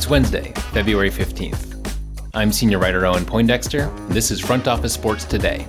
It's Wednesday, February 15th. I'm senior writer Owen Poindexter, and this is Front Office Sports Today.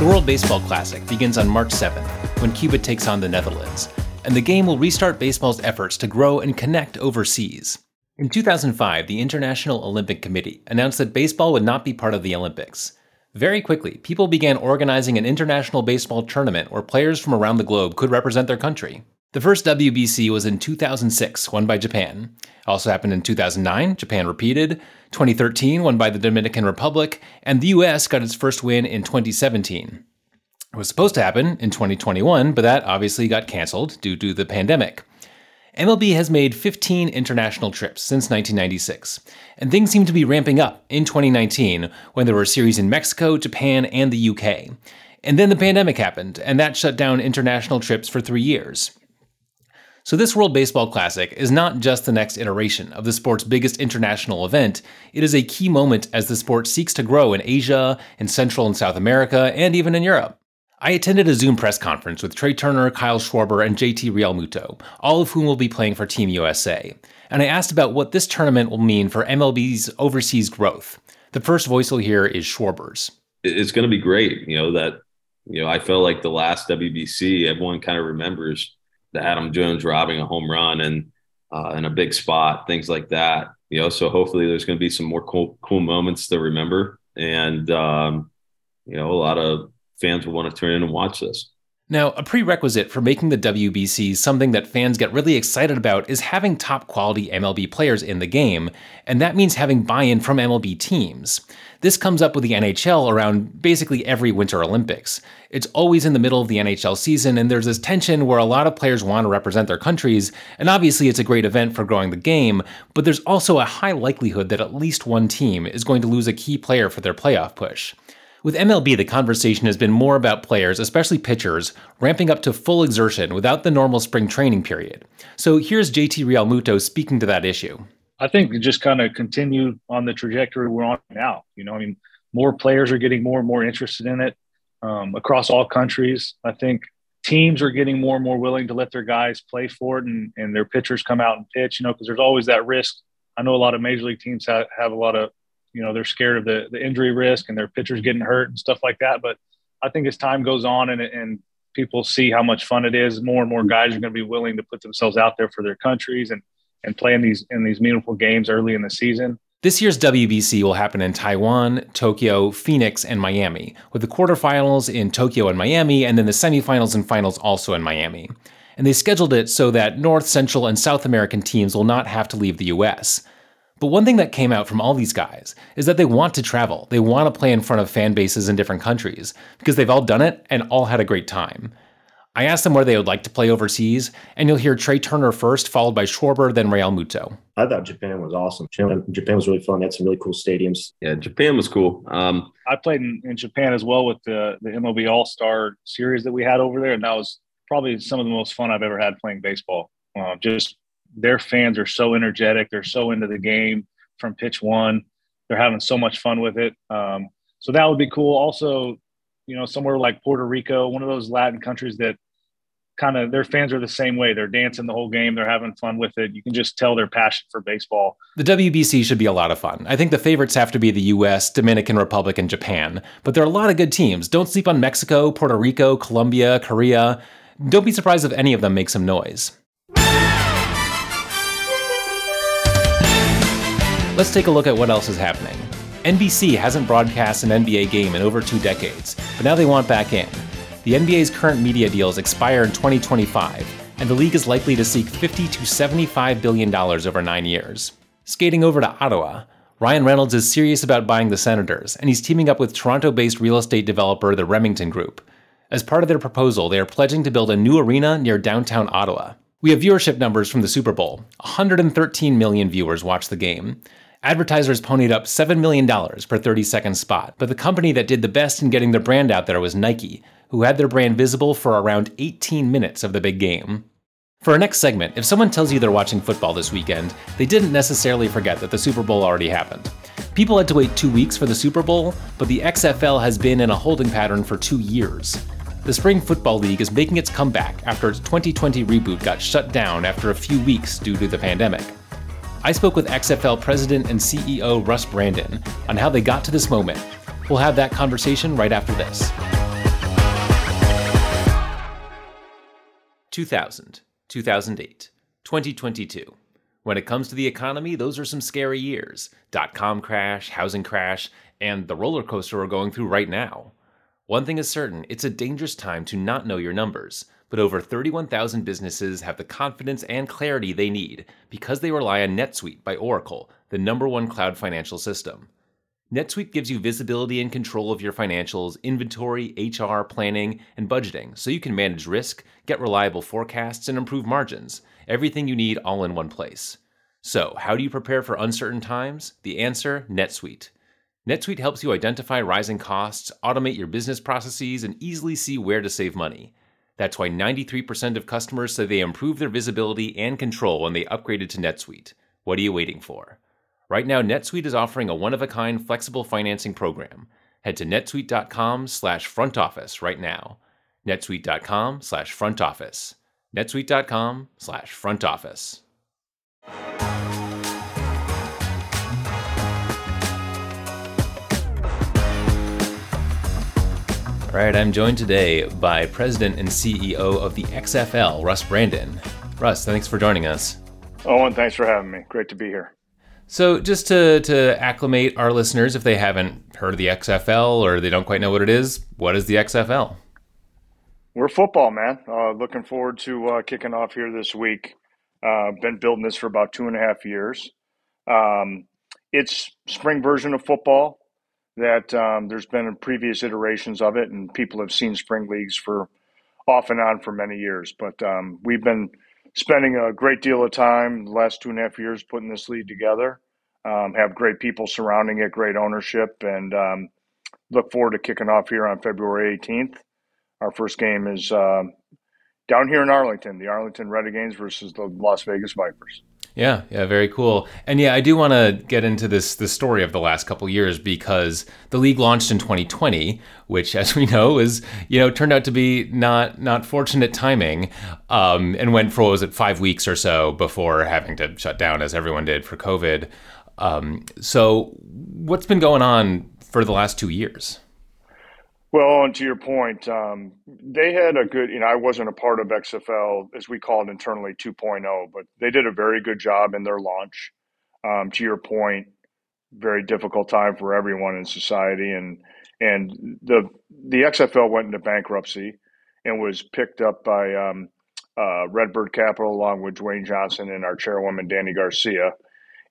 The World Baseball Classic begins on March 7th when Cuba takes on the Netherlands, and the game will restart baseball's efforts to grow and connect overseas. In 2005, the International Olympic Committee announced that baseball would not be part of the Olympics. Very quickly, people began organizing an international baseball tournament where players from around the globe could represent their country. The first WBC was in 2006, won by Japan. Also happened in 2009, Japan repeated. 2013, won by the Dominican Republic, and the US got its first win in 2017. It was supposed to happen in 2021, but that obviously got canceled due to the pandemic. MLB has made 15 international trips since 1996, and things seem to be ramping up in 2019 when there were series in Mexico, Japan, and the UK. And then the pandemic happened, and that shut down international trips for three years. So, this World Baseball Classic is not just the next iteration of the sport's biggest international event, it is a key moment as the sport seeks to grow in Asia, in Central and South America, and even in Europe. I attended a Zoom press conference with Trea Turner, Kyle Schwarber, and JT Realmuto, all of whom will be playing for Team USA. And I asked about what this tournament will mean for MLB's overseas growth. The first voice we'll hear is Schwarber's. It's going to be great. You know, that, you know, I felt like the last WBC, everyone kind of remembers the Adam Jones robbing a home run and, uh, in a big spot, things like that. You know, so hopefully there's going to be some more cool, cool moments to remember. And, um, you know, a lot of fans will want to turn in and watch this. Now, a prerequisite for making the WBC something that fans get really excited about is having top quality MLB players in the game, and that means having buy in from MLB teams. This comes up with the NHL around basically every Winter Olympics. It's always in the middle of the NHL season, and there's this tension where a lot of players want to represent their countries, and obviously it's a great event for growing the game, but there's also a high likelihood that at least one team is going to lose a key player for their playoff push. With MLB, the conversation has been more about players, especially pitchers, ramping up to full exertion without the normal spring training period. So here's JT Realmuto speaking to that issue. I think just kind of continue on the trajectory we're on now. You know, I mean, more players are getting more and more interested in it um, across all countries. I think teams are getting more and more willing to let their guys play for it and, and their pitchers come out and pitch, you know, because there's always that risk. I know a lot of major league teams have, have a lot of you know they're scared of the the injury risk and their pitchers getting hurt and stuff like that. But I think as time goes on and and people see how much fun it is, more and more guys are going to be willing to put themselves out there for their countries and and play in these in these meaningful games early in the season. This year's WBC will happen in Taiwan, Tokyo, Phoenix, and Miami, with the quarterfinals in Tokyo and Miami, and then the semifinals and finals also in Miami. And they scheduled it so that North, Central, and South American teams will not have to leave the US. But one thing that came out from all these guys is that they want to travel. They want to play in front of fan bases in different countries because they've all done it and all had a great time. I asked them where they would like to play overseas, and you'll hear Trea Turner first, followed by Schwarber, then Realmuto. I thought Japan was awesome. Japan was really fun. They had some really cool stadiums. Yeah, Japan was cool. Um, I played in, in, Japan as well with the, the MLB All Star series that we had over there, and that was probably some of the most fun I've ever had playing baseball. Uh, just their fans are so energetic. They're so into the game from pitch one. They're having so much fun with it. Um, so that would be cool. Also, you know, somewhere like Puerto Rico, one of those Latin countries that kind of their fans are the same way. They're dancing the whole game. They're having fun with it. You can just tell their passion for baseball. The WBC should be a lot of fun. I think the favorites have to be the US, Dominican Republic, and Japan. But there are a lot of good teams. Don't sleep on Mexico, Puerto Rico, Colombia, Korea. Don't be surprised if any of them make some noise. Let's take a look at what else is happening. NBC hasn't broadcast an NBA game in over two decades, but now they want back in. The NBA's current media deals expire in 2025, and the league is likely to seek 50 to 75 billion dollars over 9 years. Skating over to Ottawa, Ryan Reynolds is serious about buying the Senators, and he's teaming up with Toronto-based real estate developer the Remington Group. As part of their proposal, they are pledging to build a new arena near downtown Ottawa. We have viewership numbers from the Super Bowl. 113 million viewers watched the game. Advertisers ponied up $7 million per 30 second spot, but the company that did the best in getting their brand out there was Nike, who had their brand visible for around 18 minutes of the big game. For our next segment, if someone tells you they're watching football this weekend, they didn't necessarily forget that the Super Bowl already happened. People had to wait two weeks for the Super Bowl, but the XFL has been in a holding pattern for two years. the Spring Football League is making its comeback after its 2020 reboot got shut down after a few weeks due to the pandemic. I spoke with XFL President and CEO Russ Brandon on how they got to this moment. We'll have that conversation right after this. 2000, 2008, 2022. When it comes to the economy, those are some scary years. Dot com crash, housing crash, and the roller coaster we're going through right now. One thing is certain it's a dangerous time to not know your numbers, but over 31,000 businesses have the confidence and clarity they need because they rely on NetSuite by Oracle, the number one cloud financial system. NetSuite gives you visibility and control of your financials, inventory, HR, planning, and budgeting so you can manage risk, get reliable forecasts, and improve margins. Everything you need all in one place. So, how do you prepare for uncertain times? The answer NetSuite. NetSuite helps you identify rising costs, automate your business processes, and easily see where to save money. That's why 93% of customers say they improved their visibility and control when they upgraded to NetSuite. What are you waiting for? Right now, NetSuite is offering a one-of-a-kind flexible financing program. Head to netsuite.com slash front office right now. netsuite.com slash front office. netsuite.com slash front office. All right, I'm joined today by President and CEO of the XFL, Russ Brandon. Russ, thanks for joining us. Owen, thanks for having me. Great to be here. So, just to, to acclimate our listeners, if they haven't heard of the XFL or they don't quite know what it is, what is the XFL? We're football, man. Uh, looking forward to uh, kicking off here this week. Uh, been building this for about two and a half years. Um, it's spring version of football that um, there's been previous iterations of it, and people have seen spring leagues for off and on for many years. But um, we've been spending a great deal of time the last two and a half years putting this league together. Um, have great people surrounding it, great ownership, and um, look forward to kicking off here on February 18th. Our first game is uh, down here in Arlington, the Arlington Renegades versus the Las Vegas Vipers. Yeah, yeah, very cool. And yeah, I do want to get into this the story of the last couple years because the league launched in 2020, which, as we know, is you know turned out to be not not fortunate timing, um, and went for what was it five weeks or so before having to shut down, as everyone did for COVID. Um, so, what's been going on for the last two years? Well, and to your point, um, they had a good, you know, I wasn't a part of XFL, as we call it internally 2.0, but they did a very good job in their launch. Um, to your point, very difficult time for everyone in society. And, and the, the XFL went into bankruptcy and was picked up by um, uh, Redbird Capital along with Dwayne Johnson and our chairwoman, Dany Garcia.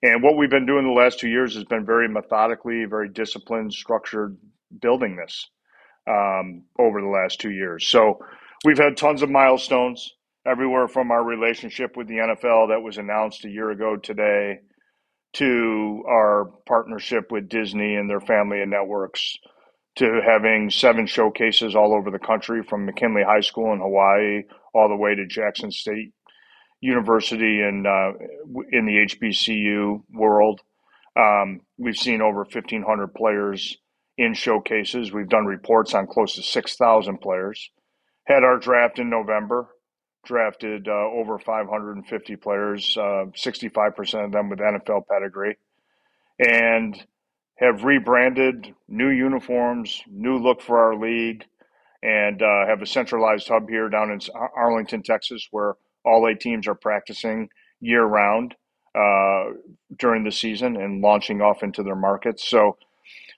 And what we've been doing the last two years has been very methodically, very disciplined, structured building this um, over the last two years. So we've had tons of milestones everywhere from our relationship with the NFL that was announced a year ago today to our partnership with Disney and their family and networks to having seven showcases all over the country from McKinley High School in Hawaii all the way to Jackson State University and uh, in the HBCU world. Um, we've seen over 1,500 players in showcases. We've done reports on close to 6,000 players. Had our draft in November, drafted uh, over 550 players, uh, 65% of them with NFL pedigree, and have rebranded new uniforms, new look for our league, and uh, have a centralized hub here down in Arlington, Texas, where all eight teams are practicing year round uh, during the season and launching off into their markets. So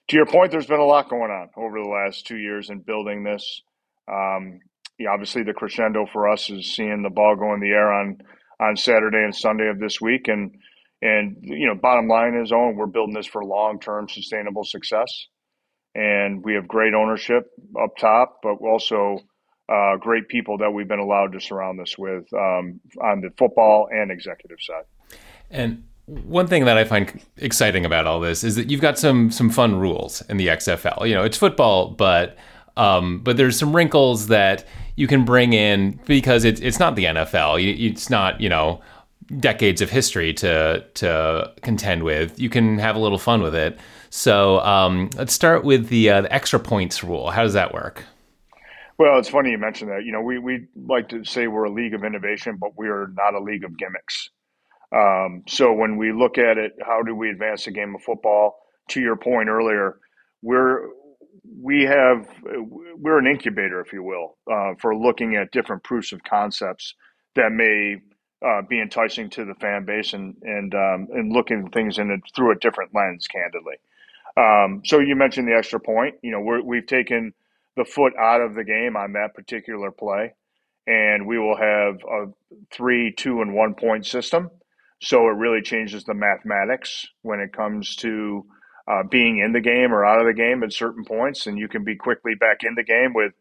to your point, there's been a lot going on over the last two years in building this. Um, yeah, obviously, the crescendo for us is seeing the ball go in the air on on Saturday and Sunday of this week, and and you know, bottom line is, oh, we're building this for long term sustainable success, and we have great ownership up top, but also uh, great people that we've been allowed to surround this with um, on the football and executive side. And one thing that I find exciting about all this is that you've got some some fun rules in the XFL. You know, it's football, but um, but there's some wrinkles that you can bring in because it's it's not the NFL. It's not you know decades of history to to contend with. You can have a little fun with it. So um, let's start with the, uh, the extra points rule. How does that work? Well, it's funny you mentioned that. You know, we we like to say we're a league of innovation, but we are not a league of gimmicks. Um, so when we look at it, how do we advance the game of football? To your point earlier, we're we have we're an incubator, if you will, uh, for looking at different proofs of concepts that may uh, be enticing to the fan base and and um, and looking at things in a, through a different lens, candidly. Um, so you mentioned the extra point. You know, we have taken the foot out of the game on that particular play, and we will have a three, two, and one point system. So it really changes the mathematics when it comes to uh, being in the game or out of the game at certain points, and you can be quickly back in the game with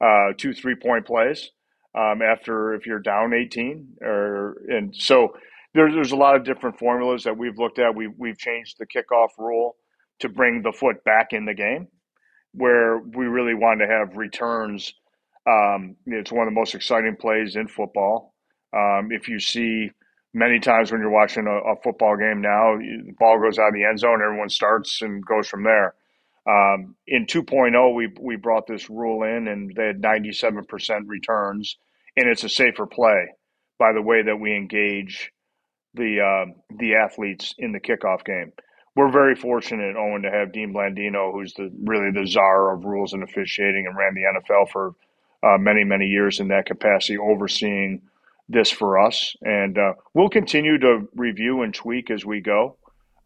uh, two, three point plays um, after if you're down 18. Or and so there's there's a lot of different formulas that we've looked at. We we've changed the kickoff rule to bring the foot back in the game, where we really want to have returns. Um, it's one of the most exciting plays in football. Um, if you see many times when you're watching a, a, football game now, the ball goes out of the end zone, everyone starts and goes from there. Um, in 2.0, we we brought this rule in, and they had 97% returns, and it's a safer play by the way that we engage the uh, the athletes in the kickoff game. We're very fortunate, Owen, to have Dean Blandino, who's the really the czar of rules and officiating, and ran the NFL for uh, many many years in that capacity, overseeing this for us. And uh, we'll continue to review and tweak as we go.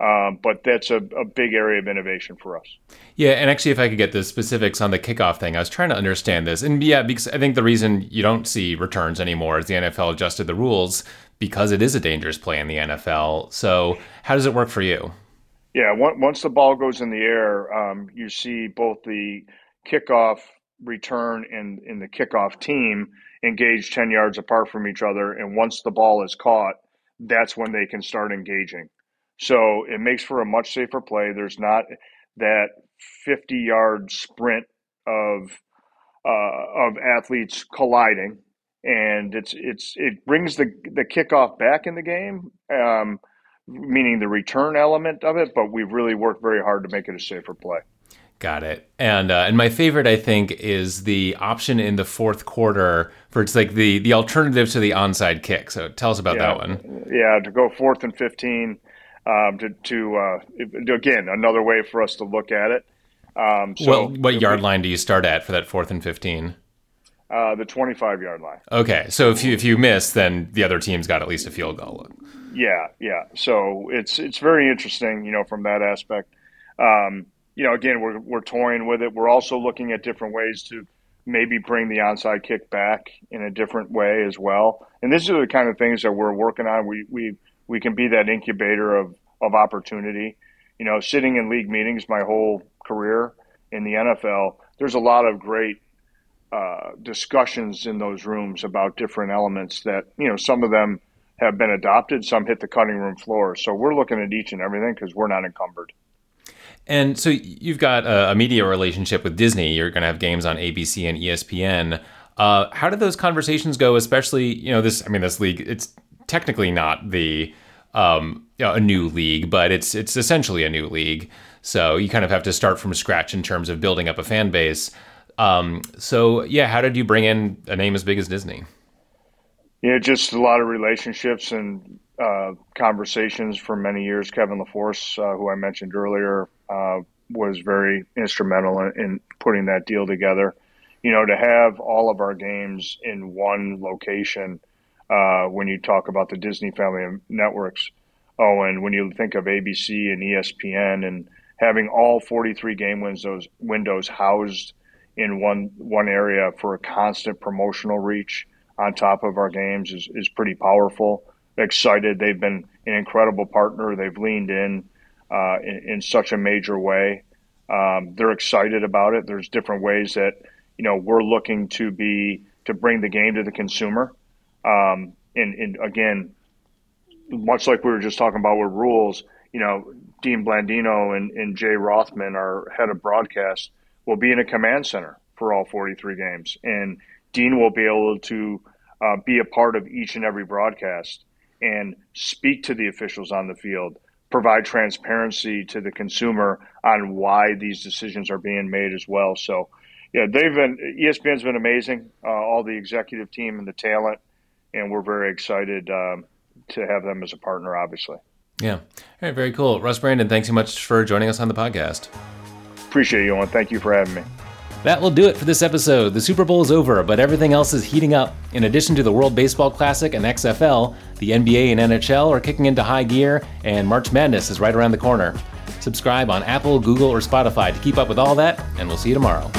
Um, but that's a, a, big area of innovation for us. Yeah, and actually, if I could get the specifics on the kickoff thing, I was trying to understand this. And yeah, because I think the reason you don't see returns anymore is the NFL adjusted the rules because it is a dangerous play in the NFL. So, how does it work for you? Yeah, once the ball goes in the air, um, you see both the kickoff return and in the kickoff team engage 10 yards apart from each other. And once the ball is caught, that's when they can start engaging. So it makes for a much safer play. There's not that 50 yard sprint of uh, of athletes colliding, and it's it's it brings the the kickoff back in the game, um, meaning the return element of it. But we've really worked very hard to make it a safer play. Got it. And uh, and my favorite, I think, is the option in the fourth quarter for it's like the the alternative to the onside kick. So tell us about yeah. that one. Yeah, to go fourth and fifteen. Um, to to uh, again another way for us to look at it. Um, so well, what yard line do you start at for that fourth and fifteen? Uh, the twenty-five yard line. Okay, so if you if you miss, then the other team's got at least a field goal. Yeah, yeah. So it's it's very interesting, you know, from that aspect. Um, you know, again, we're we're toying with it. We're also looking at different ways to maybe bring the onside kick back in a different way as well. And these are the kind of things that we're working on. We we we can be that incubator of of opportunity. You know, sitting in league meetings my whole career in the NFL, there's a lot of great uh, discussions in those rooms about different elements that you know some of them have been adopted, some hit the cutting room floor. So we're looking at each and everything because we're not encumbered. And so you've got a, media relationship with Disney. You're going to have games on ABC and ESPN. Uh, how did those conversations go? Especially, you know, this. I mean, this league. It's technically not the um, you know, a new league, but it's it's essentially a new league. So you kind of have to start from scratch in terms of building up a fan base. Um, so yeah, how did you bring in a name as big as Disney? Yeah, just a lot of relationships and uh, conversations for many years. Kevin LaForce, uh, who I mentioned earlier, uh, was very instrumental in, in, putting that deal together. You know, to have all of our games in one location uh, when you talk about the Disney family of networks. Oh, and when you think of ABC and ESPN and having all 43 game windows windows housed in one one area for a constant promotional reach on top of our games is, is pretty powerful. Excited, they've been an incredible partner. They've leaned in uh, in, in, such a major way. Um, they're excited about it. There's different ways that you know we're looking to be to bring the game to the consumer. Um, and, and again, much like we were just talking about with rules, you know, Dean Blandino and, and Jay Rothman, our head of broadcast, will be in a command center for all 43 games. And Dean will be able to uh, be a part of each and every broadcast and speak to the officials on the field, provide transparency to the consumer on why these decisions are being made as well. So, yeah, they've been ESPN's been amazing. Uh, all the executive team and the talent, and we're very excited um, to have them as a partner. Obviously. Yeah. All right. Very cool. Russ Brandon, thanks so much for joining us on the podcast. Appreciate you, and thank you for having me. That will do it for this episode. The Super Bowl is over, but everything else is heating up. In addition to the World Baseball Classic and XFL, the NBA and NHL are kicking into high gear, and March Madness is right around the corner. Subscribe on Apple, Google, or Spotify to keep up with all that, and we'll see you tomorrow.